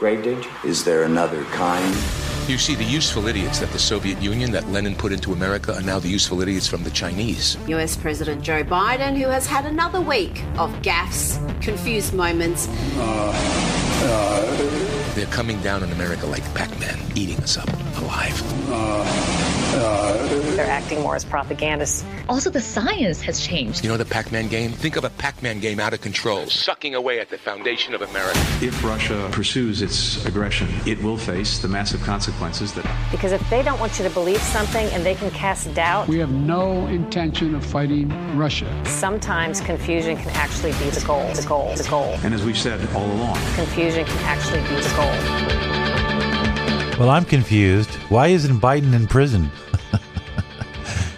Grayditch? Is there another kind? You see, the useful idiots that the Soviet Union, that Lenin put into America, are now the useful idiots from the Chinese. US President Joe Biden, who has had another week of gaffes, confused moments. Uh, uh, they're coming down on America like Pac-Man, eating us up alive. Uh, uh, They're acting more as propagandists. Also, the science has changed. You know the Pac-Man game? Think of a Pac-Man game out of control, sucking away at the foundation of America. If Russia pursues its aggression, it will face the massive consequences that. Because if they don't want you to believe something and they can cast doubt, we have no intention of fighting Russia. Sometimes confusion can actually be the goal. The goal. The goal. And as we've said all along, confusion can actually be the goal. Well, I'm confused. Why isn't Biden in prison?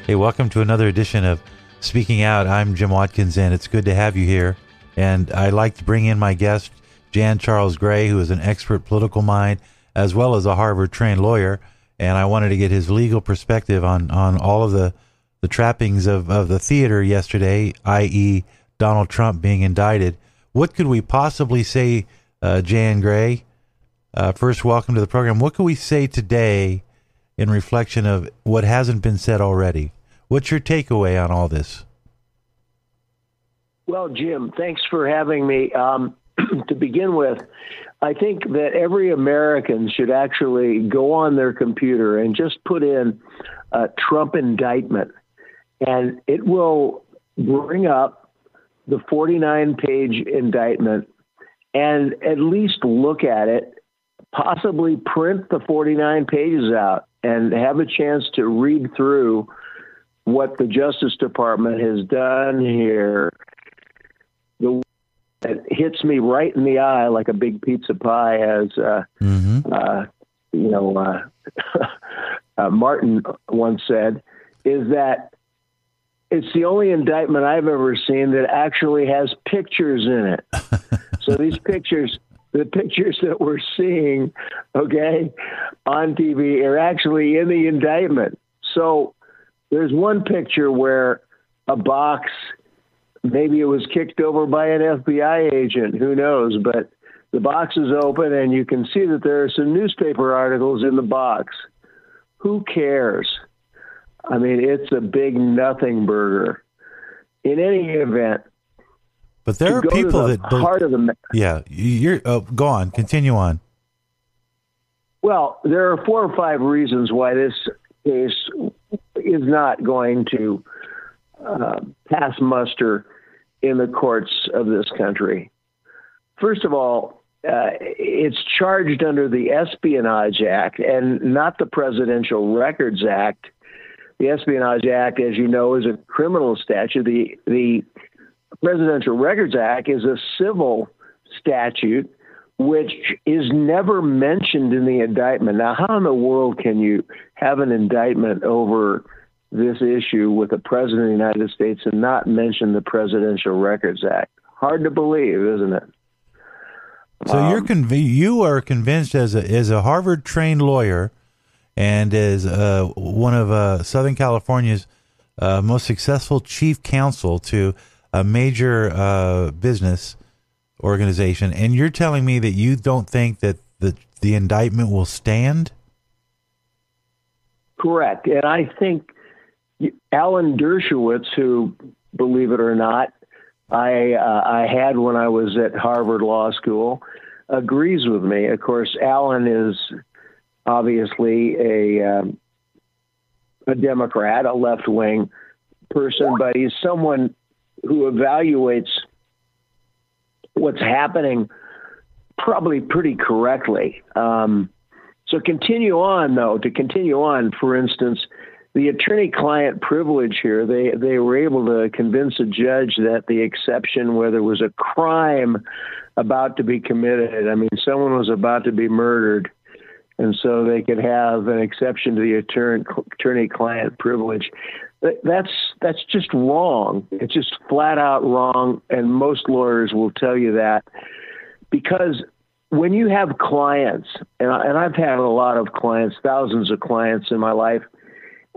Hey, welcome to another edition of Speaking Out. I'm Jim Watkins, and it's good to have you here. And I'd like to bring in my guest, Jan Charles Gray, who is an expert political mind as well as a Harvard trained lawyer. And I wanted to get his legal perspective on, on all of the, the trappings of, of the theater yesterday, i.e., Donald Trump being indicted. What could we possibly say, uh, Jan Gray, uh, first, welcome to the program. What can we say today in reflection of what hasn't been said already? What's your takeaway on all this? Well, Jim, thanks for having me. Um, to begin with, I think that every American should actually go on their computer and just put in a Trump indictment, and it will bring up the 49 page indictment and at least look at it possibly print the 49 pages out and have a chance to read through what the Justice Department has done here. The that hits me right in the eye like a big pizza pie, as uh, mm-hmm. uh, you know, uh, uh Martin once said, is that it's the only indictment I've ever seen that actually has pictures in it. so these pictures the pictures that we're seeing, okay, on TV are actually in the indictment. So there's one picture where a box, maybe it was kicked over by an FBI agent, who knows, but the box is open and you can see that there are some newspaper articles in the box. Who cares? I mean, it's a big nothing burger. In any event, but there are people that heart of the yeah. You're uh, go on, continue on. Well, there are four or five reasons why this case is not going to uh, pass muster in the courts of this country. First of all, uh, it's charged under the Espionage Act and not the Presidential Records Act. The Espionage Act, as you know, is a criminal statute. The the Presidential Records Act is a civil statute which is never mentioned in the indictment. Now, how in the world can you have an indictment over this issue with the President of the United States and not mention the Presidential Records Act? Hard to believe, isn't it? So um, you're conv- you are convinced as a as a Harvard trained lawyer and as uh, one of uh, Southern California's uh, most successful chief counsel to a major uh, business organization, and you're telling me that you don't think that the the indictment will stand? Correct, and I think Alan Dershowitz, who, believe it or not, I uh, I had when I was at Harvard Law School, agrees with me. Of course, Alan is obviously a um, a Democrat, a left wing person, but he's someone who evaluates what's happening probably pretty correctly. Um, so continue on, though. To continue on, for instance, the attorney-client privilege here, they they were able to convince a judge that the exception where there was a crime about to be committed, I mean, someone was about to be murdered, and so they could have an exception to the attorney-client privilege that's that's just wrong. It's just flat out wrong, and most lawyers will tell you that because when you have clients, and, I, and I've had a lot of clients, thousands of clients in my life,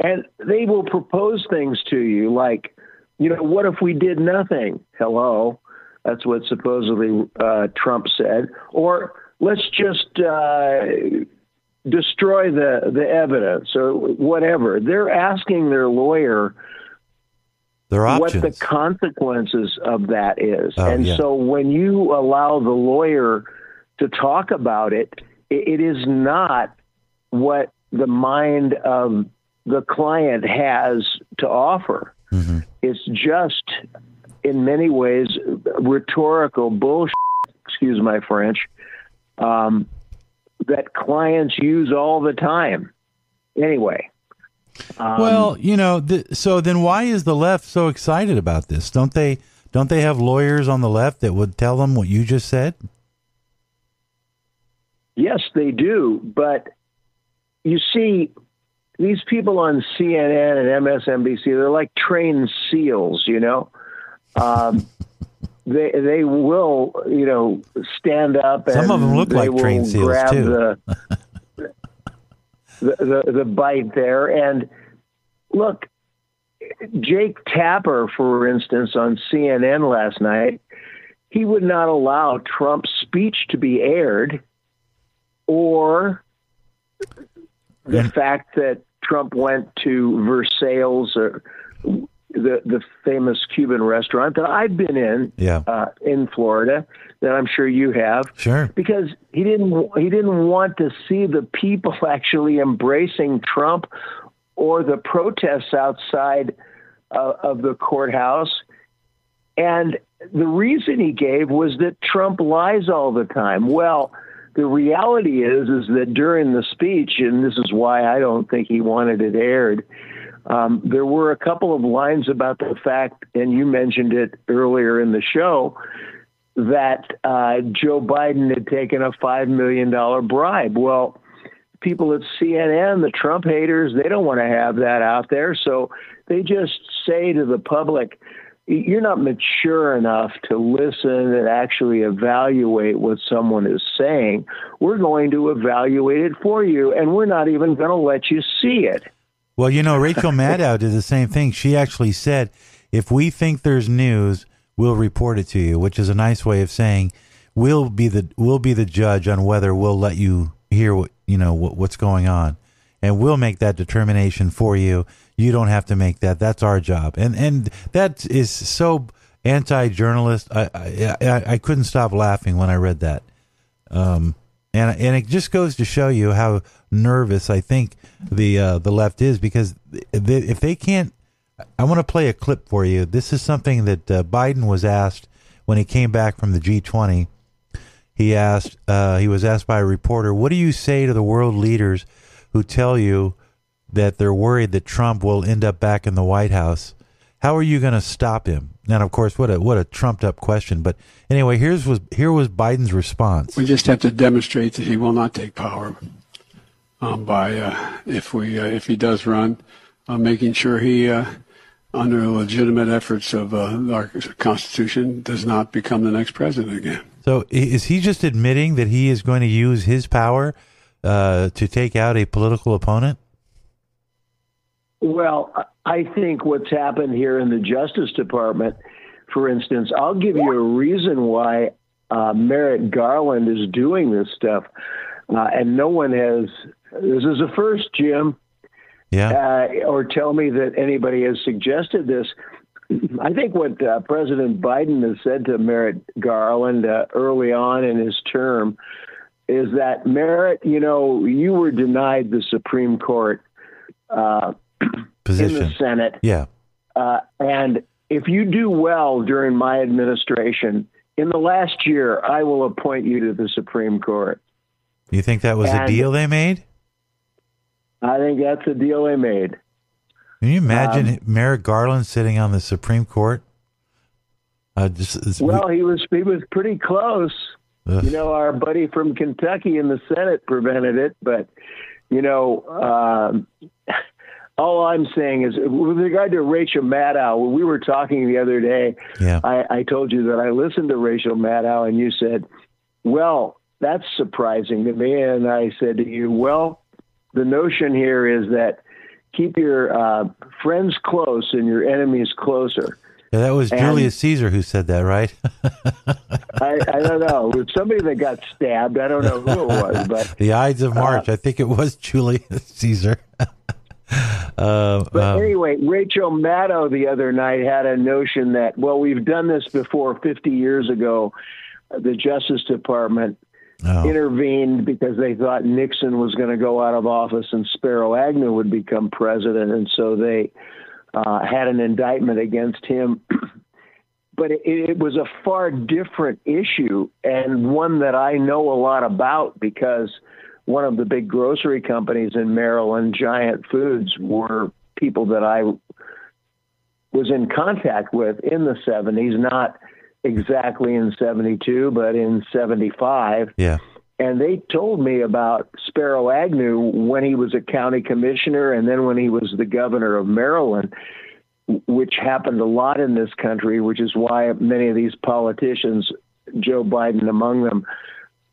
and they will propose things to you like, you know, what if we did nothing? Hello, that's what supposedly uh, Trump said, or let's just uh, destroy the the evidence or whatever. They're asking their lawyer Their what the consequences of that is. Oh, and yeah. so when you allow the lawyer to talk about it, it, it is not what the mind of the client has to offer. Mm-hmm. It's just, in many ways, rhetorical bullshit, excuse my French, um, that clients use all the time. Anyway. Um, well, you know, th- so then why is the left so excited about this? Don't they don't they have lawyers on the left that would tell them what you just said? Yes, they do. But you see, these people on CNN and MSNBC, they're like trained seals, you know? Um, they they will, you know, stand up and Some them look like trained seals, grab too. The, the, the, the bite there. And look, Jake Tapper, for instance, on CNN last night, he would not allow Trump's speech to be aired or the fact that Trump went to Versailles or the the famous Cuban restaurant that I've been in Yeah. uh, in Florida that I'm sure you have Sure. because he didn't he didn't want to see the people actually embracing Trump or the protests outside uh, of the courthouse. And the reason he gave was that Trump lies all the time. Well, the reality is is that during the speech, and this is why I don't think he wanted it aired. Um, there were a couple of lines about the fact, and you mentioned it earlier in the show, that uh, Joe Biden had taken a $5 million bribe. Well, people at CNN, the Trump haters, they don't want to have that out there. So they just say to the public, you're not mature enough to listen and actually evaluate what someone is saying. We're going to evaluate it for you, and we're not even going to let you see it. Well, you know, Rachel Maddow did the same thing. She actually said, if we think there's news, we'll report it to you, which is a nice way of saying we'll be the we'll be the judge on whether we'll let you hear what you know what, what's going on, and we'll make that determination for you. You don't have to make that. That's our job, and and that is so anti-journalist. I I, I, I couldn't stop laughing when I read that. Um, and and it just goes to show you how nervous I think the uh, the left is because they, if they can't, I want to play a clip for you. This is something that uh, Biden was asked when he came back from the G20. He asked uh, he was asked by a reporter, "What do you say to the world leaders who tell you that they're worried that Trump will end up back in the White House? How are you going to stop him?" And of course, what a what a trumped up question. But anyway, here's was here was Biden's response. We just have to demonstrate that he will not take power um, by uh, if we uh, if he does run, uh, making sure he, uh, under legitimate efforts of uh, our Constitution, does not become the next president again. So is he just admitting that he is going to use his power uh, to take out a political opponent? Well, I think what's happened here in the Justice Department, for instance, I'll give you a reason why uh, Merrick Garland is doing this stuff, uh, and no one has. This is a first, Jim, Yeah. uh, or tell me that anybody has suggested this. I think what uh, President Biden has said to Merrick Garland uh, early on in his term is that Merrick, you know, you were denied the Supreme Court uh, in the Senate, Yeah. uh, and if you do well during my administration, in the last year, I will appoint you to the Supreme Court. You think that was a deal they made? I think that's a deal they made. Can you imagine Um, Merrick Garland sitting on the Supreme Court? Uh, just, Well, he was he was pretty close. Ugh. You know, our buddy from Kentucky in the Senate prevented it, but you know, um, all I'm saying is, with regard to Rachel Maddow, when we were talking the other day, yeah. I, I told you that I listened to Rachel Maddow, and you said, "Well, that's surprising to me." And I said to you, "Well, the notion here is that keep your uh, friends close and your enemies closer." Yeah, that was And- Julius Caesar who said that, right? I, I don't know. It was somebody that got stabbed. I don't know who it was, but the Ides of March. I think it was Julius Caesar. uh, But um, anyway, Rachel Maddow the other night had a notion that, well, we've done this before 50 years ago. The Justice Department oh, intervened because they thought Nixon was going to go out of office and Spiro Agnew would become president. And so they uh, had an indictment against him. but it, it was a far different issue and one that I know a lot about because one of the big grocery companies in Maryland, Giant Foods, were people that I was in contact with in the 70s, not exactly in 72, but in 75. yeah. And they told me about Spiro Agnew when he was a county commissioner and then when he was the governor of Maryland, which happened a lot in this country, which is why many of these politicians, Joe Biden among them,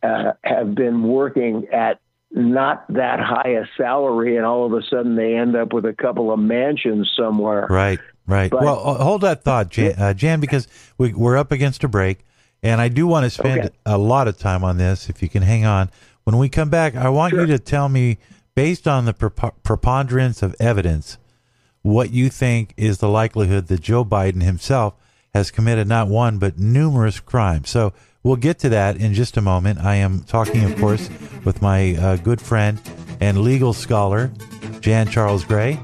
uh, have been working at not that high a salary, and all of a sudden they end up with a couple of mansions somewhere. Right, right. But- well, uh, hold that thought, Jan, uh, Jan because we, we're up against a break, and I do want to spend Okay. a lot of time on this. If you can hang on, when we come back, I want you to tell me, based on the preponderance of evidence, what you think is the likelihood that Joe Biden himself has committed not one but numerous crimes. So we'll get to that in just a moment. I am talking, of course, with my uh, good friend and legal scholar, Jan Charles Gray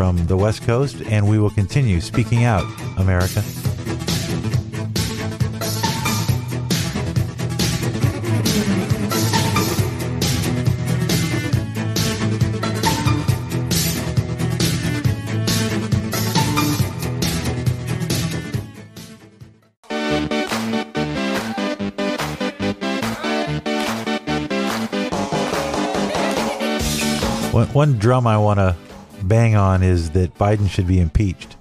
from the West Coast, and we will continue speaking out, America. One, drum I want to bang on is that Biden should be impeached,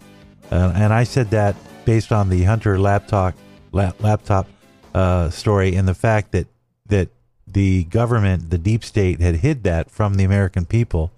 uh, and I said that based on the Hunter laptop lap, laptop uh, story and the fact that that the government, the deep state, had hid that from the American people,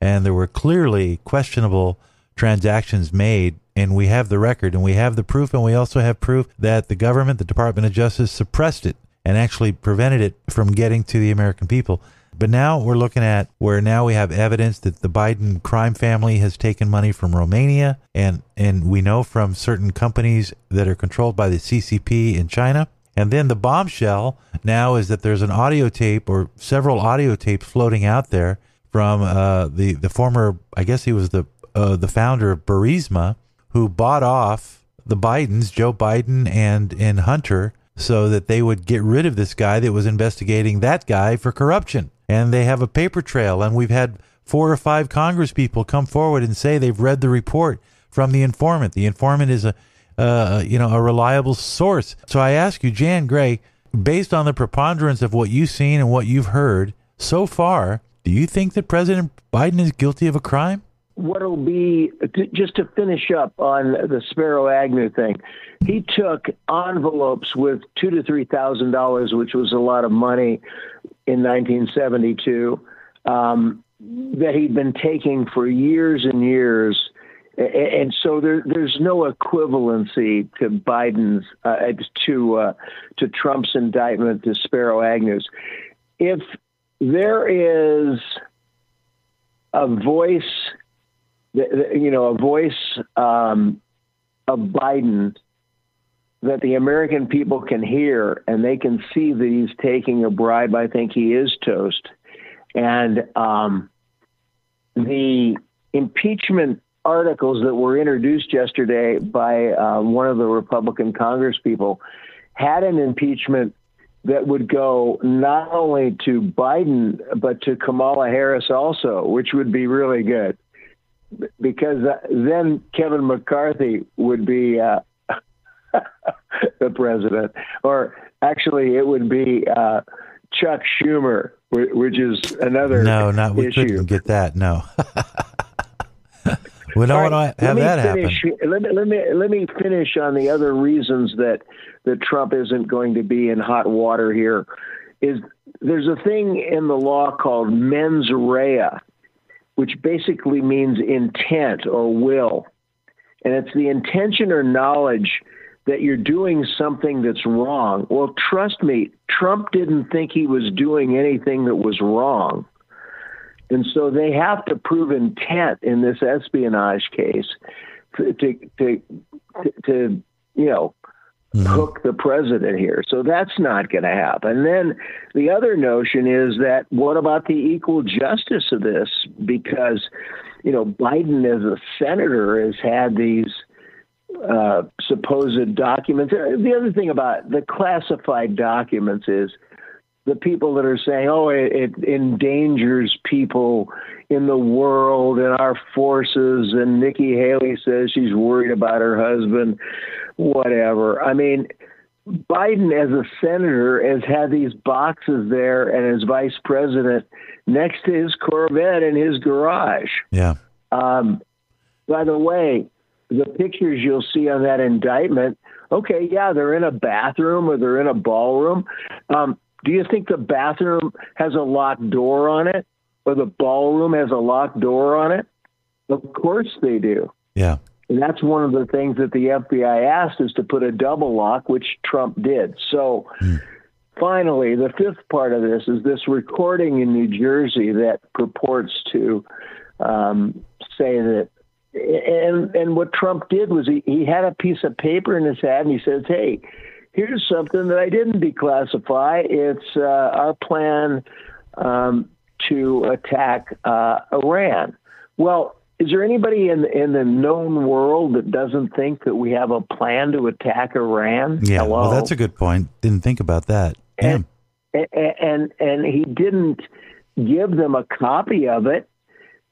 and there were clearly questionable transactions made. And we have the record, and we have the proof, and we also have proof that the government, the Department of Justice, suppressed it and actually prevented it from getting to the American people. But now we're looking at where now we have evidence that the Biden crime family has taken money from Romania, and and we know from certain companies that are controlled by the CCP in China. And then the bombshell now is that there's an audio tape or several audio tapes floating out there from uh, the the former, I guess he was the uh, the founder of Burisma, who bought off the Bidens, Joe Biden and and Hunter, so that they would get rid of this guy that was investigating that guy for corruption. And they have a paper trail, and we've had four or five Congress people come forward and say they've read the report from the informant. The informant is a uh, you know a reliable source. So I ask you, Jan Gray, based on the preponderance of what you've seen and what you've heard so far, do you think that President Biden is guilty of a crime? What'll be to, just to finish up on the Spiro Agnew thing. He took envelopes with two to three thousand dollars, which was a lot of money in 1972, um, that he'd been taking for years and years. And so there, there's no equivalency to Biden's uh, to uh, to Trump's indictment to Spiro Agnew's. If there is a voice you know, a voice um, of Biden that the American people can hear and they can see that he's taking a bribe. I think he is toast. And um, the impeachment articles that were introduced yesterday by uh, one of the Republican Congress people had an impeachment that would go not only to Biden, but to Kamala Harris also, which would be really good because uh, then Kevin McCarthy would be uh, the president, or actually, it would be uh, Chuck Schumer, which is another No, not we issue. couldn't get that. No. we don't All want to have that happen. finish, Let me, let me let me finish on the other reasons that that Trump isn't going to be in hot water here. Is there's a thing in the law called mens rea, which basically means intent or will. and it's the intention or knowledge that you're doing something that's wrong. Well, trust me, Trump didn't think he was doing anything that was wrong. And so they have to prove intent in this espionage case to, to, to, to you know, mm-hmm. hook the president here. So that's not going to happen. And then the other notion is that what about the equal justice of this? Because, you know, Biden as a senator has had these uh, supposed documents. The other thing about the classified documents is the people that are saying, oh, it, it endangers people in the world and our forces, and Nikki Haley says she's worried about her husband, whatever. I mean, Biden, as a senator, has had these boxes there and as vice president next to his Corvette in his garage. Yeah. Um, by the way, the pictures you'll see on that indictment, okay, yeah, they're in a bathroom or they're in a ballroom. Um, do you think the bathroom has a locked door on it or the ballroom has a locked door on it? Of course they do. Yeah. And that's one of the things that the FBI asked is to put a double lock, which Trump did. So mm. finally, the fifth part of this is this recording in New Jersey that purports to um, say that. And and what Trump did was he, he had a piece of paper in his hand and he says, "Hey, here's something that I didn't declassify. It's uh, our plan um, to attack uh, Iran. Well, is there anybody in in the known world that doesn't think that we have a plan to attack Iran? Yeah, Hello? well, that's a good point. Didn't think about that. And, and and and he didn't give them a copy of it.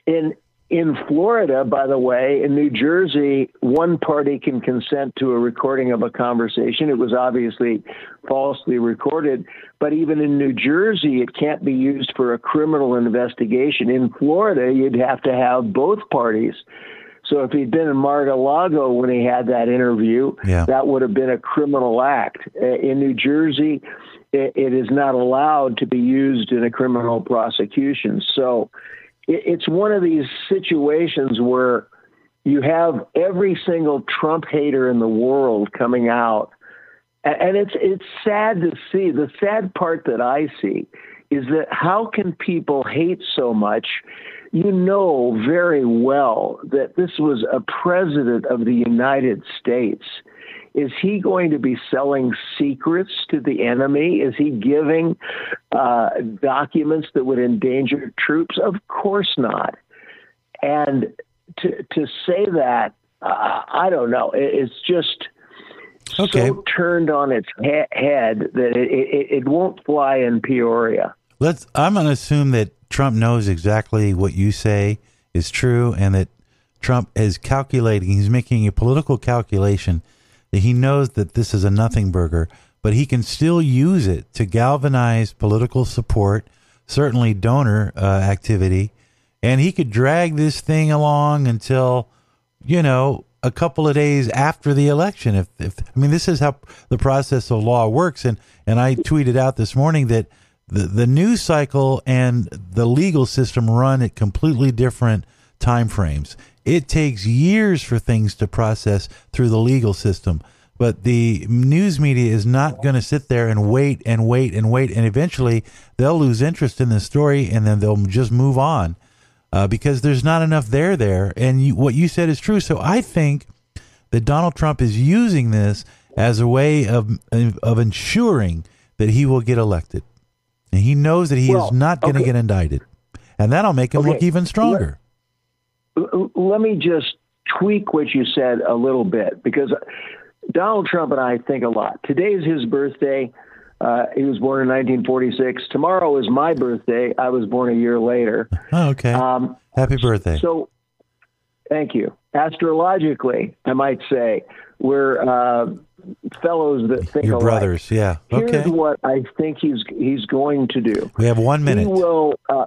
In in Florida, by the way, in New Jersey, one party can consent to a recording of a conversation. It was obviously falsely recorded, but even in New Jersey, it can't be used for a criminal investigation. In Florida, you'd have to have both parties. So if he'd been in Mar-a-Lago when he had that interview, yeah. that would have been a criminal act. Uh, in New Jersey, it is not allowed to be used in a criminal prosecution. So it's one of these situations where you have every single Trump hater in the world coming out, and it's it's sad to see. The sad part that I see is that how can people hate so much? You know very well that this was a president of the United States is he going to be selling secrets to the enemy? Is he giving uh, documents that would endanger troops? Of course not. And to to say that, uh, I don't know. It's just okay. so turned on its he- head that it, it, it won't fly in Peoria. Let's. I'm going to assume that Trump knows exactly what you say is true, and that Trump is calculating. He's making a political calculation that he knows that this is a nothing burger, but he can still use it to galvanize political support, certainly donor uh, activity, and he could drag this thing along until, you know, a couple of days after the election. If, if I mean, this is how the process of law works, and and I tweeted out this morning that the the news cycle and the legal system run at completely different time frames. It takes years for things to process through the legal system. But the news media is not going to sit there and wait and wait and wait. And eventually they'll lose interest in the story and then they'll just move on uh, because there's not enough there there. And you, what you said is true. So I think that Donald Trump is using this as a way of, of ensuring that he will get elected. And he knows that he well, is not going to okay. get indicted. And that'll make him okay. look even stronger let me just tweak what you said a little bit because Donald Trump and I think a lot. Today is his birthday. Uh, he was born in 1946. Tomorrow is my birthday. I was born a year later. Oh, okay. Um, Happy birthday. So, thank you. Astrologically, I might say we're uh, fellows that think Your alike. brothers, yeah. Okay. Here's what I think he's he's going to do. We have one minute. He will. Uh,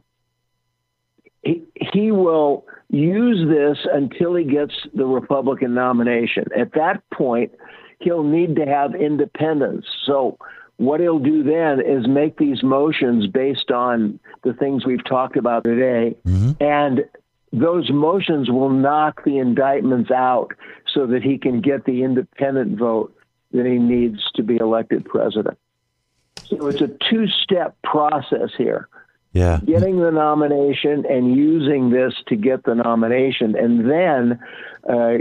he, he will use this until he gets the Republican nomination. At that point, he'll need to have independence. So, what he'll do then is make these motions based on the things we've talked about today. Mm-hmm. And those motions will knock the indictments out so that he can get the independent vote that he needs to be elected president. So it's a two step process here. Yeah. Getting the nomination and using this to get the nomination, and then uh,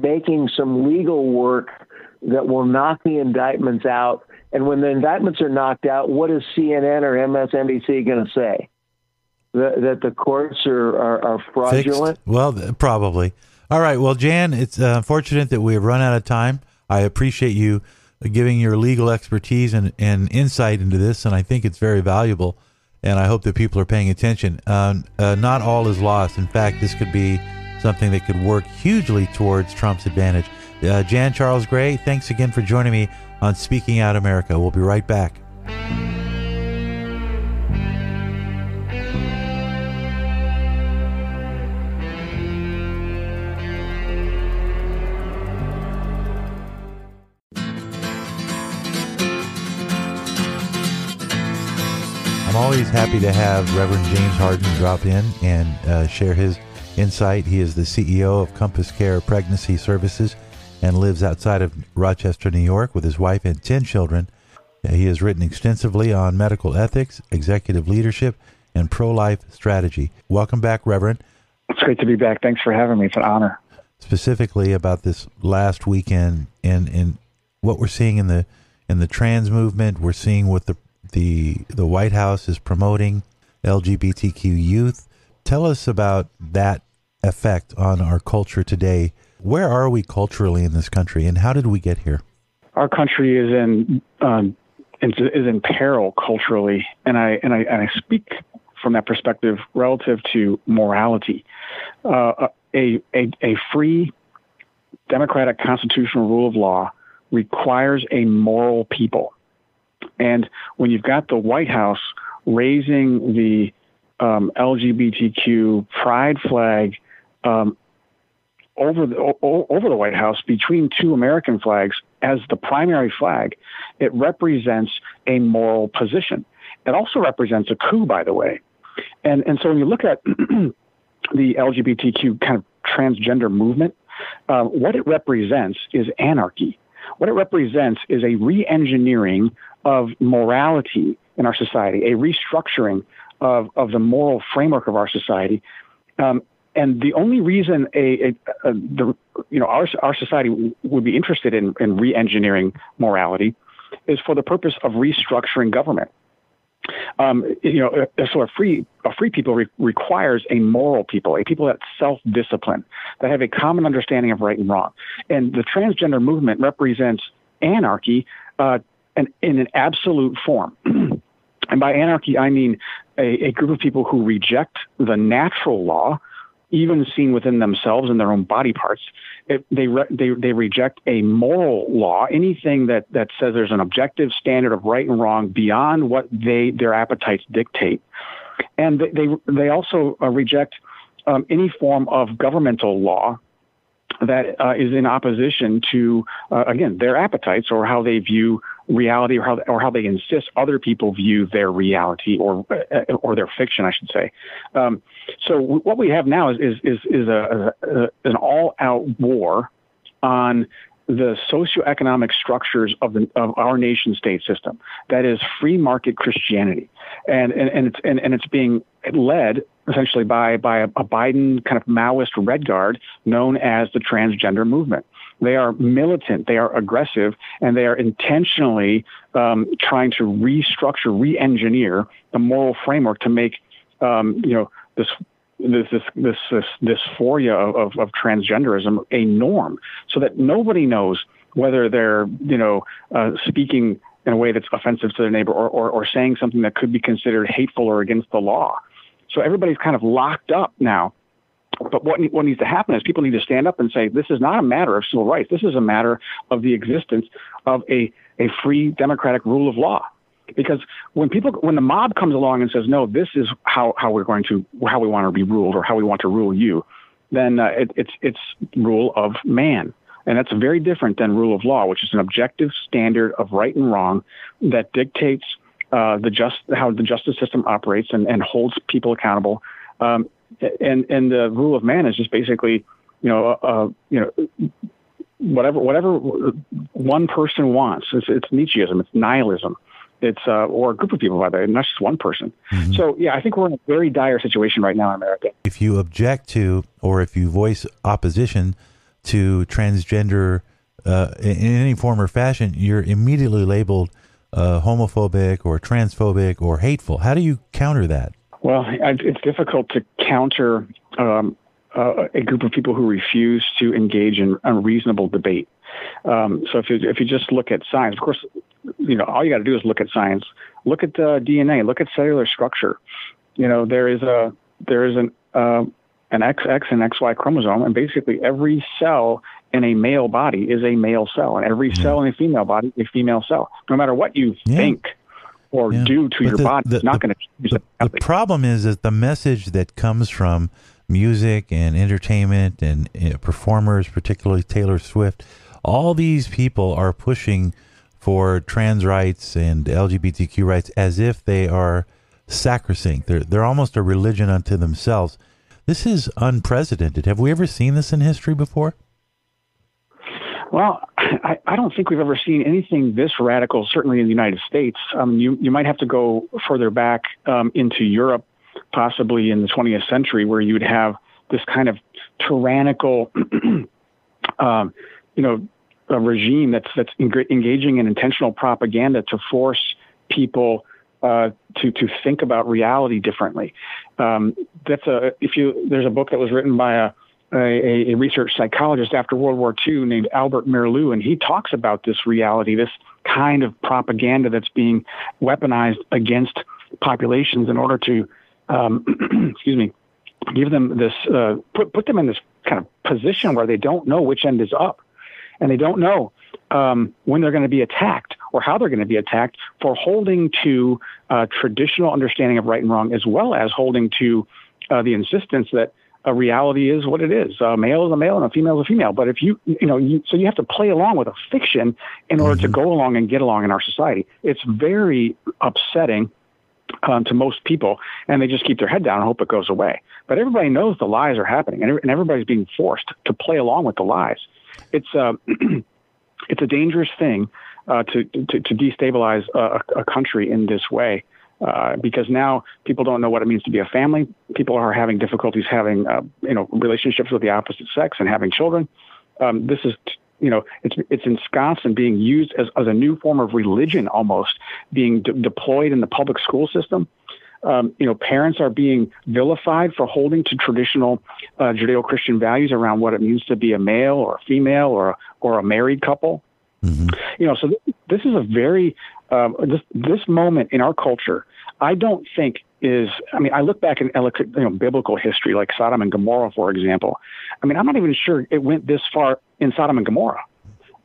making some legal work that will knock the indictments out. And when the indictments are knocked out, what is CNN or MSNBC going to say? That, that, the courts are, are, are fraudulent? Fixed? Well, probably. All right. Well, Jan, it's uh, unfortunate that we have run out of time. I appreciate you giving your legal expertise and, and insight into this, and I think it's very valuable. And I hope that people are paying attention. Uh, uh, not all is lost. In fact, this could be something that could work hugely towards Trump's advantage. Uh, Jan Charles Gray, thanks again for joining me on Speaking Out America. We'll be right back. Always happy to have Reverend James Harden drop in and uh, share his insight. He is the CEO of CompassCare Pregnancy Services and lives outside of Rochester, New York, with his wife and 10 children. He has written extensively on medical ethics, executive leadership, and pro life strategy. Welcome back, Reverend. It's great to be back. Thanks for having me. It's an honor. Specifically about this last weekend and, and what we're seeing in the in the trans movement, we're seeing what the the the White House is promoting LGBTQ youth. Tell us about that effect on our culture today. Where are we culturally in this country, and how did we get here? Our country is in um, is in peril culturally, and I and I and I speak from that perspective relative to morality. Uh, a, a a free, democratic constitutional rule of law requires a moral people. And when you've got the White House raising the um, LGBTQ pride flag um, over the o- over the White House between two American flags as the primary flag, it represents a moral position. It also represents a coup, by the way. And and so when you look at the LGBTQ kind of transgender movement, uh, what it represents is anarchy. What it represents is a re-engineering of morality in our society, a restructuring of, of the moral framework of our society. Um, and the only reason a, a, a, the you know our our society would be interested in, in re-engineering morality is for the purpose of restructuring government. Um, you know, so a free a free people re- requires a moral people, a people that self discipline, that have a common understanding of right and wrong. And the transgender movement represents anarchy uh, and in an absolute form. and by anarchy, I mean a, a group of people who reject the natural law, even seen within themselves and their own body parts. It, they, re, they, they reject a moral law, anything that, that says there's an objective standard of right and wrong beyond what they, their appetites dictate. And they, they, they also uh, reject um, any form of governmental law that uh, is in opposition to, uh, again, their appetites or how they view reality or how, or how they insist other people view their reality or, uh, or their fiction, I should say. Um, so what we have now is, is, is, is a, a, an all out war on the socioeconomic structures of, the, of our nation state system. That is free market Christianity. And, and, and, it's, and, and it's being led essentially by, by a, a Biden kind of Maoist red guard known as the transgender movement. They are militant, they are aggressive, and they are intentionally um, trying to restructure, re-engineer the moral framework to make um, you know this this this this, this dysphoria of, of, of, transgenderism a norm, so that nobody knows whether they're you know uh, speaking in a way that's offensive to their neighbor or, or, or saying something that could be considered hateful or against the law. So everybody's kind of locked up now but what, what needs to happen is people need to stand up and say, this is not a matter of civil rights. This is a matter of the existence of a, a free democratic rule of law. Because when people, when the mob comes along and says, no, this is how, how we're going to, how we want to be ruled or how we want to rule you, then uh, it, it's, it's rule of man. And that's very different than rule of law, which is an objective standard of right and wrong that dictates uh, the just how the justice system operates and, and holds people accountable um, and and the rule of man is just basically, you know, uh, uh you know, whatever whatever one person wants. It's, it's Nietzscheism. It's nihilism. It's uh, or a group of people by the way, not just one person. Mm-hmm. So yeah, I think we're in a very dire situation right now in America. If you object to or if you voice opposition to transgender uh, in any form or fashion, you're immediately labeled uh, homophobic or transphobic or hateful. How do you counter that? Well, it's difficult to counter um, uh, a group of people who refuse to engage in unreasonable debate. Um, so if you if you just look at science, of course, you know all you got to do is look at science, look at the DNA, look at cellular structure. You know there is a there is an uh, an XX and XY chromosome, and basically every cell in a male body is a male cell, and every yeah. cell in a female body is a female cell. No matter what you yeah. think or yeah. do to but your the, body, the, it's not going to change the, the, the problem is that the message that comes from music and entertainment and you know, performers, particularly Taylor Swift, all these people are pushing for trans rights and LGBTQ rights as if they are sacrosanct. They're they're almost a religion unto themselves. This is unprecedented. Have we ever seen this in history before? Well, I, I don't think we've ever seen anything this radical, certainly in the United States. Um, you, you might have to go further back um, into Europe, possibly in the 20th century, where you would have this kind of tyrannical, um, you know, regime that's that's engaging in intentional propaganda to force people uh, to to think about reality differently. Um, that's a if you there's a book that was written by a a, a, research psychologist after World War II named Albert Miralux, and he talks about this reality, this kind of propaganda that's being weaponized against populations in order to, um, excuse me, give them this, uh, put put them in this kind of position where they don't know which end is up, and they don't know um, when they're going to be attacked or how they're going to be attacked for holding to uh, traditional understanding of right and wrong, as well as holding to uh, the insistence that a reality is what it is. A male is a male and a female is a female. But if you, you know, you, so you have to play along with a fiction in order mm-hmm. to go along and get along in our society. It's very upsetting um, to most people, and they just keep their head down and hope it goes away. But everybody knows the lies are happening, and, and everybody's being forced to play along with the lies. It's uh, it's a dangerous thing uh, to, to, destabilize a, a country in this way. Uh, because now people don't know what it means to be a family. People are having difficulties having, uh, you know, relationships with the opposite sex and having children. Um, this is, you know, it's it's ensconced and being used as, as a new form of religion, almost being de- deployed in the public school system. Um, you know, parents are being vilified for holding to traditional uh, Judeo-Christian values around what it means to be a male or a female or or a married couple. Mm-hmm. You know, so th- this is a very um, this this moment in our culture, I don't think is. I mean, I look back in you know, biblical history, like Sodom and Gomorrah, for example. I mean, I'm not even sure it went this far in Sodom and Gomorrah.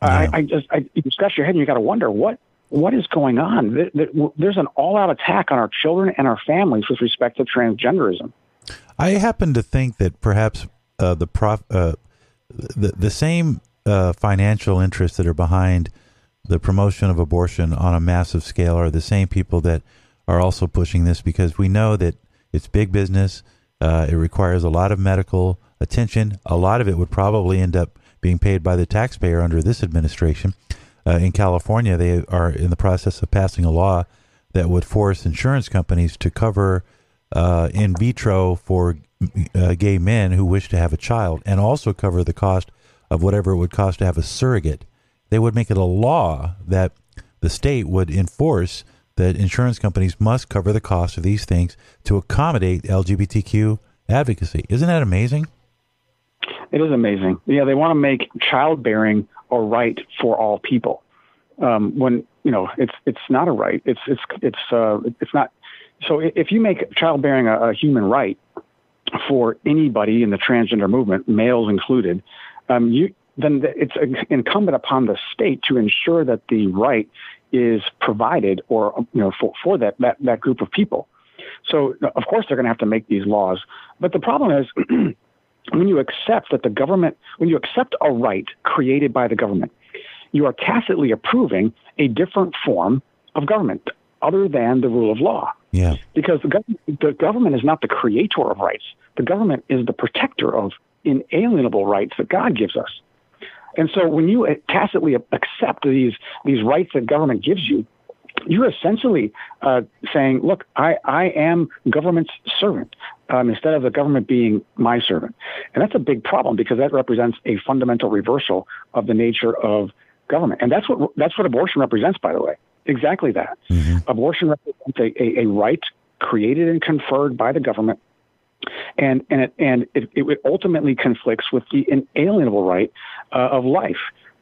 Yeah. I, I just I, you scratch your head and you got to wonder what what is going on. There's an all-out attack on our children and our families with respect to transgenderism. I happen to think that perhaps uh, the prof, uh, the the same uh, financial interests that are behind the promotion of abortion on a massive scale are the same people that are also pushing this because we know that it's big business. Uh, it requires a lot of medical attention. A lot of it would probably end up being paid by the taxpayer under this administration. Uh, in California, they are in the process of passing a law that would force insurance companies to cover uh, in vitro for uh, gay men who wish to have a child and also cover the cost of whatever it would cost to have a surrogate they would make it a law that the state would enforce that insurance companies must cover the cost of these things to accommodate LGBTQ advocacy. Isn't that amazing? It is amazing. Yeah, they want to make childbearing a right for all people. Um, when you know it's it's not a right. It's it's it's uh, it's not. So if you make childbearing a, a human right for anybody in the transgender movement, males included, um, you then it's incumbent upon the state to ensure that the right is provided or you know for, for that, that that group of people. So of course they're going to have to make these laws. But the problem is when you accept that the government when you accept a right created by the government, you are tacitly approving a different form of government other than the rule of law. Yeah. Because the government, the government is not the creator of rights. The government is the protector of inalienable rights that God gives us. And so when you tacitly accept these these rights that government gives you, you're essentially uh, saying, look, I, I am government's servant um, instead of the government being my servant. And that's a big problem because that represents a fundamental reversal of the nature of government. And that's what, that's what abortion represents, by the way. Exactly that. Mm-hmm. Abortion represents a, a, a right created and conferred by the government and and it and it, it ultimately conflicts with the inalienable right uh, of life.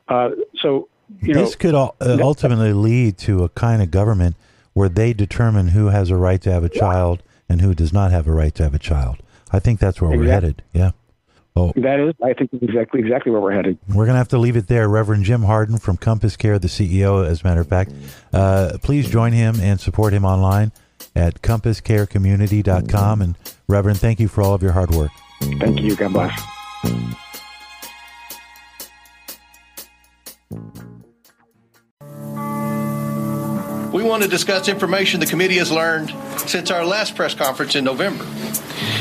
Uh, so you this know, could uh, ultimately lead to a kind of government where they determine who has a right to have a child and who does not have a right to have a child. I think that's where exactly. we're headed. Yeah. Oh, that is, I think, exactly exactly where we're headed. We're going to have to leave it there. Reverend Jim Harden from CompassCare, the CEO, as a matter of fact. Uh, please join him and support him online at compasscarecommunity.com. And Reverend, thank you for all of your hard work. Thank you. God bless. We want to discuss information the committee has learned since our last press conference in November.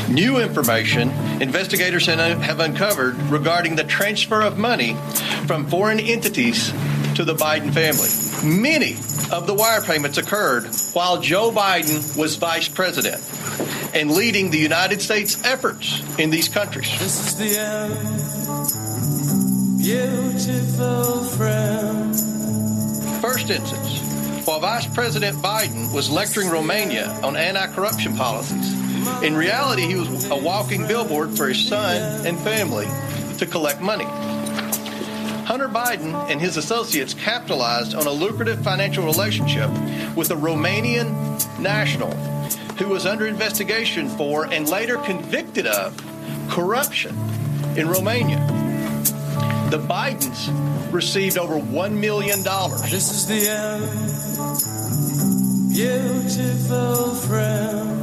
New information investigators have uncovered regarding the transfer of money from foreign entities to the Biden family. Many of the wire payments occurred while Joe Biden was vice president and leading the United States efforts in these countries. This is the end, beautiful friend. First instance, while Vice President Biden was lecturing Romania on anti corruption policies. In reality, he was a walking billboard for his son and family to collect money. Hunter Biden and his associates capitalized on a lucrative financial relationship with a Romanian national who was under investigation for and later convicted of corruption in Romania. The Bidens received over $1 million. This is the end beautiful friend.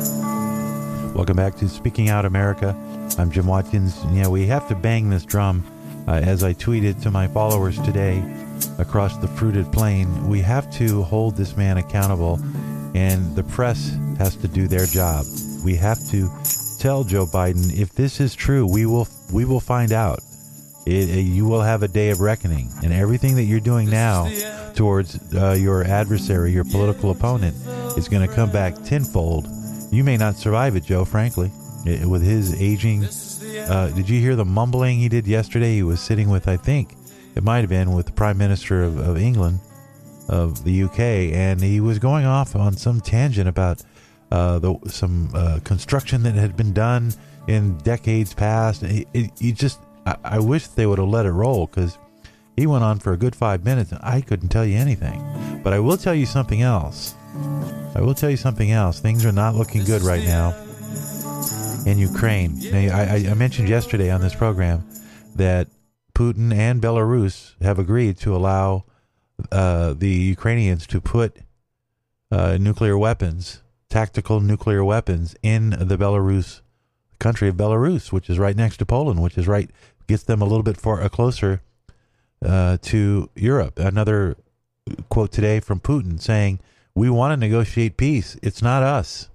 Welcome back to Speaking Out America. I'm Jim Watkins. Yeah, we have to bang this drum. Uh, as I tweeted to my followers today across the fruited plain, we have to hold this man accountable, and the press has to do their job. We have to tell Joe Biden if this is true, we will we will find out. It, it, you will have a day of reckoning, and everything that you're doing now towards uh, your adversary, your political opponent, is going to come back tenfold. You may not survive it, Joe. Frankly, it, with his aging. Uh, did you hear the mumbling he did yesterday? He was sitting with, I think, it might have been with the Prime Minister of, of England, of the UK, and he was going off on some tangent about uh, the, some uh, construction that had been done in decades past. He, he just I, I wish they would have let it roll because he went on for a good five minutes and I couldn't tell you anything. But I will tell you something else. I will tell you something else. Things are not looking good right now in Ukraine. Now, I, I mentioned yesterday on this program that Putin and Belarus have agreed to allow uh, the Ukrainians to put uh, nuclear weapons, tactical nuclear weapons, in the Belarus country of Belarus, which is right next to Poland, which is right gets them a little bit far uh, closer uh, to Europe. Another quote today from Putin saying, "We want to negotiate peace. It's not us."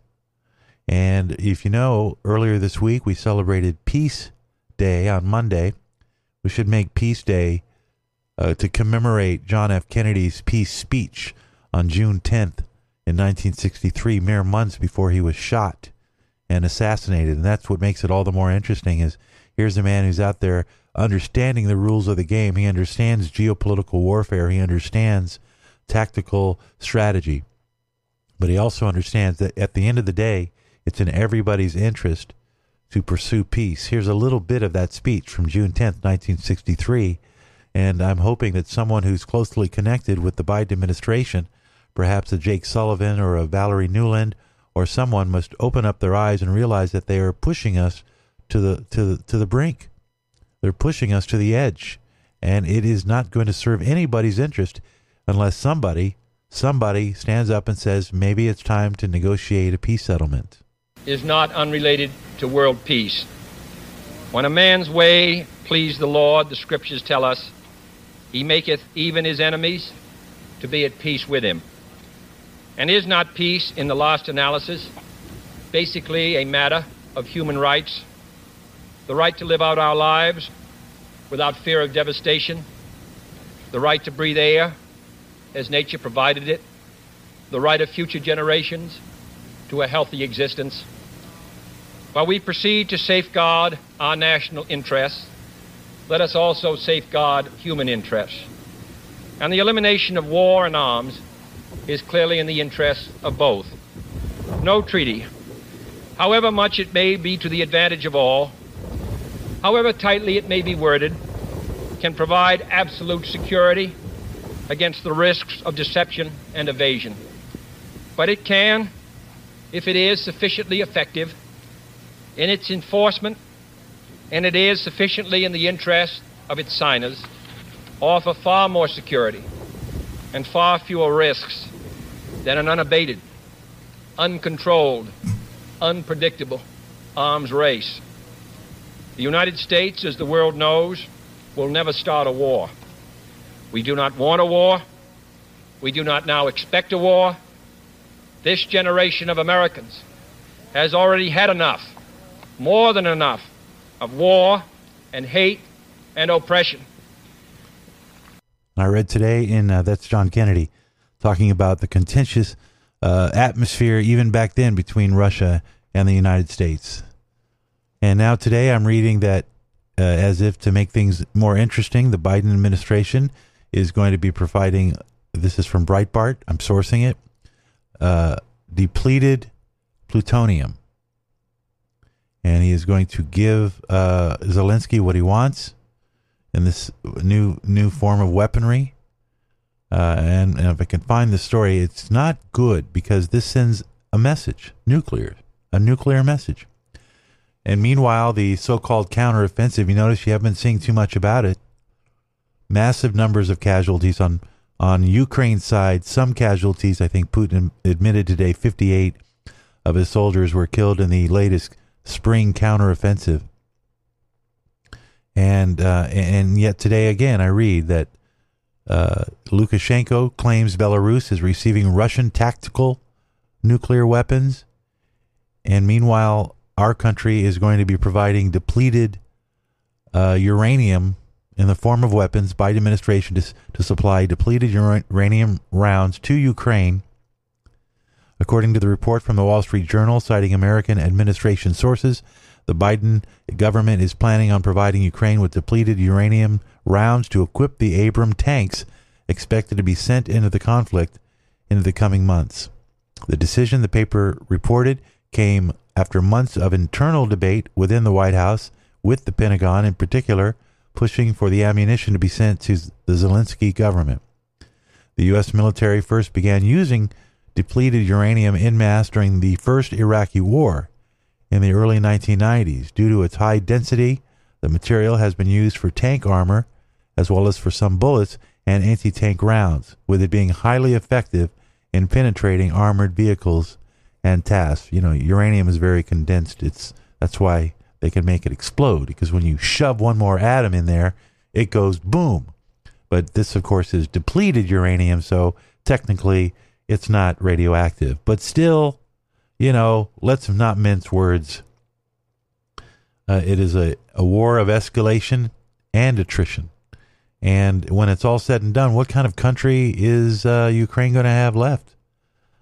And if you know, earlier this week we celebrated Peace Day on Monday. We should make Peace Day uh, to commemorate John F. Kennedy's peace speech on June 10th in 1963, mere months before he was shot and assassinated. And that's what makes it all the more interesting is Here's a man who's out there understanding the rules of the game. He understands geopolitical warfare. He understands tactical strategy. But he also understands that at the end of the day, it's in everybody's interest to pursue peace. Here's a little bit of that speech from June 10th, 1963. And I'm hoping that someone who's closely connected with the Biden administration, perhaps a Jake Sullivan or a Valerie Nuland or someone must open up their eyes and realize that they are pushing us to the to the, to the brink. They're pushing us to the edge, and it is not going to serve anybody's interest unless somebody somebody stands up and says maybe it's time to negotiate a peace settlement. Is not unrelated to world peace. When a man's way please the Lord, the scriptures tell us, he maketh even his enemies to be at peace with him. And is not peace, in the last analysis, basically a matter of human rights? The right to live out our lives without fear of devastation, the right to breathe air as nature provided it, the right of future generations to a healthy existence. While we proceed to safeguard our national interests, let us also safeguard human interests. And the elimination of war and arms is clearly in the interests of both. No treaty, however much it may be to the advantage of all, however tightly it may be worded, can provide absolute security against the risks of deception and evasion. But it can, if it is sufficiently effective in its enforcement and it is sufficiently in the interest of its signers, offer far more security and far fewer risks than an unabated, uncontrolled, unpredictable arms race. The United States, as the world knows, will never start a war. We do not want a war. We do not now expect a war. This generation of Americans has already had enough, more than enough, of war and hate and oppression. I read today in uh, that's John Kennedy talking about the contentious uh, atmosphere even back then between Russia and the United States. And now today I'm reading that uh, as if to make things more interesting, the Biden administration is going to be providing. This is from Breitbart. I'm sourcing it. Uh, depleted plutonium, and he is going to give uh, Zelensky what he wants in this new new form of weaponry. Uh, and, and if I can find the story, it's not good because this sends a message, nuclear, a nuclear message. And meanwhile, the so-called counteroffensive, you notice you haven't been seeing too much about it. Massive numbers of casualties on on Ukraine's side. Some casualties, I think Putin admitted today, 58 of his soldiers were killed in the latest spring counteroffensive. And uh, and yet today again, I read that uh, Lukashenko claims Belarus is receiving Russian tactical nuclear weapons, and meanwhile, our country is going to be providing depleted uh, uranium in the form of weapons by the administration to, to supply depleted uranium rounds to Ukraine. According to the report from the Wall Street Journal, citing American administration sources, the Biden government is planning on providing Ukraine with depleted uranium rounds to equip the Abram tanks expected to be sent into the conflict in the coming months. The decision, the paper reported, came after months of internal debate within the White House, with the Pentagon in particular pushing for the ammunition to be sent to the Zelensky government. The U.S. military first began using depleted uranium in mass during the first Iraqi war in the early 1990s. Due to its high density, the material has been used for tank armor as well as for some bullets and anti tank rounds, with it being highly effective in penetrating armored vehicles and tasks. You know, uranium is very condensed. It's that's why they can make it explode because when you shove one more atom in there, it goes boom. But this, of course, is depleted uranium, so technically it's not radioactive. But still, you know, let's not mince words. Uh, it is a, a war of escalation and attrition. And when it's all said and done, what kind of country is uh, Ukraine going to have left?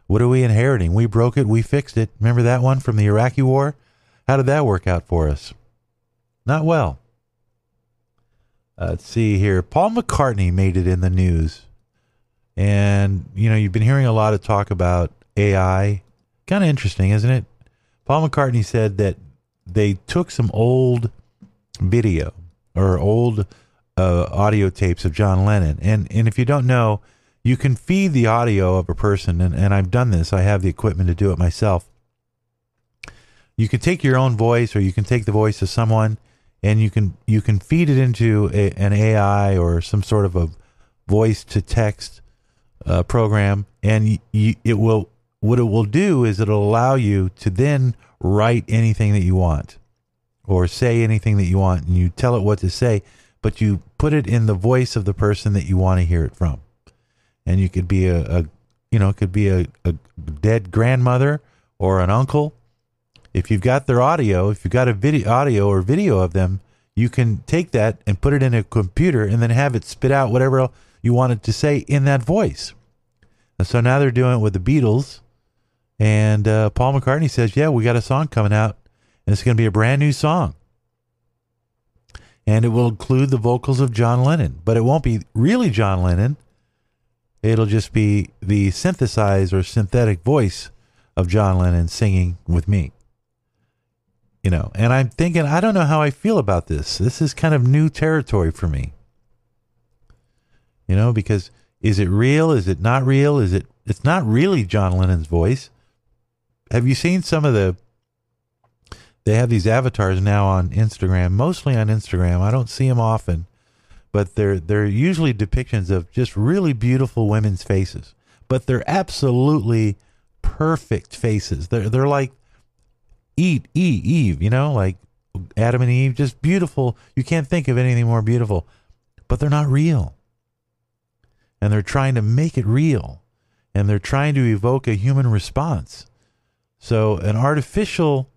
What are we inheriting? We broke it, we fixed it. Remember that one from the Iraqi war? How did that work out for us? Not well. Uh, let's see here. Paul McCartney made it in the news. And, you know, you've been hearing a lot of talk about AI. Kind of interesting, isn't it? Paul McCartney said that they took some old video or old uh, audio tapes of John Lennon. And, and if you don't know, you can feed the audio of a person, and, and I've done this. I have the equipment to do it myself. You can take your own voice, or you can take the voice of someone, and you can you can feed it into a, an AI or some sort of a voice to text uh, program, and it will what it will do is it'll allow you to then write anything that you want or say anything that you want, and you tell it what to say, but you put it in the voice of the person that you want to hear it from and you could be a, a, you know, it could be a, a dead grandmother or an uncle. If you've got their audio, if you've got a video, audio or video of them, you can take that and put it in a computer and then have it spit out whatever you wanted to say in that voice. And so now they're doing it with the Beatles. And uh, Paul McCartney says, Yeah, we got a song coming out, and it's going to be a brand new song. And it will include the vocals of John Lennon, but it won't be really John Lennon. It'll just be the synthesized or synthetic voice of John Lennon singing with me. You know, and I'm thinking, I don't know how I feel about this. This is kind of new territory for me. You know, because is it real? Is it not real? Is it, it's not really John Lennon's voice. Have you seen some of the, they have these avatars now on Instagram, mostly on Instagram. I don't see them often, but they're, they're usually depictions of just really beautiful women's faces, but they're absolutely perfect faces. They're, they're like, Eve, Eve, Eve, you know, like Adam and Eve, just beautiful. You can't think of anything more beautiful, but they're not real. And they're trying to make it real. And they're trying to evoke a human response. So, an artificial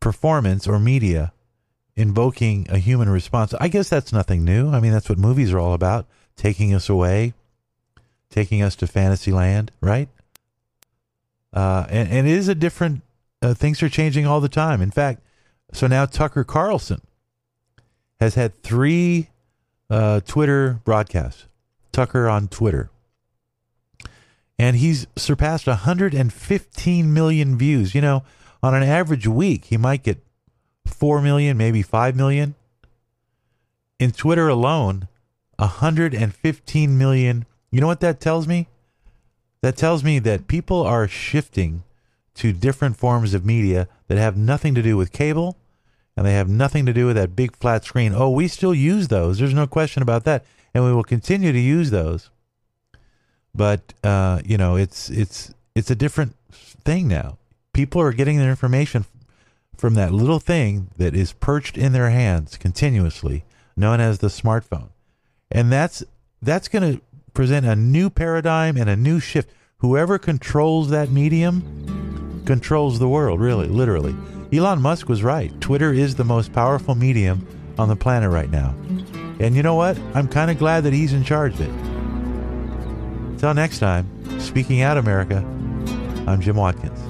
performance or media invoking a human response, I guess that's nothing new. I mean, that's what movies are all about taking us away, taking us to fantasy land, right? Uh, and, and it is a different uh, things are changing all the time. In fact, so now Tucker Carlson has had three uh, Twitter broadcasts. Tucker on Twitter. And he's surpassed 115 million views. You know, on an average week, he might get 4 million, maybe 5 million. In Twitter alone, 115 million. You know what that tells me? That tells me that people are shifting to different forms of media that have nothing to do with cable and they have nothing to do with that big flat screen. Oh, we still use those. There's no question about that. And we will continue to use those. But uh, you know, it's it's it's a different thing now. People are getting their information from that little thing that is perched in their hands continuously, known as the smartphone. And that's that's going to present a new paradigm and a new shift. Whoever controls that medium controls the world, really, literally. Elon Musk was right. Twitter is the most powerful medium on the planet right now. And you know what? I'm kind of glad that he's in charge of it. Until next time, speaking out, America, I'm Jim Watkins.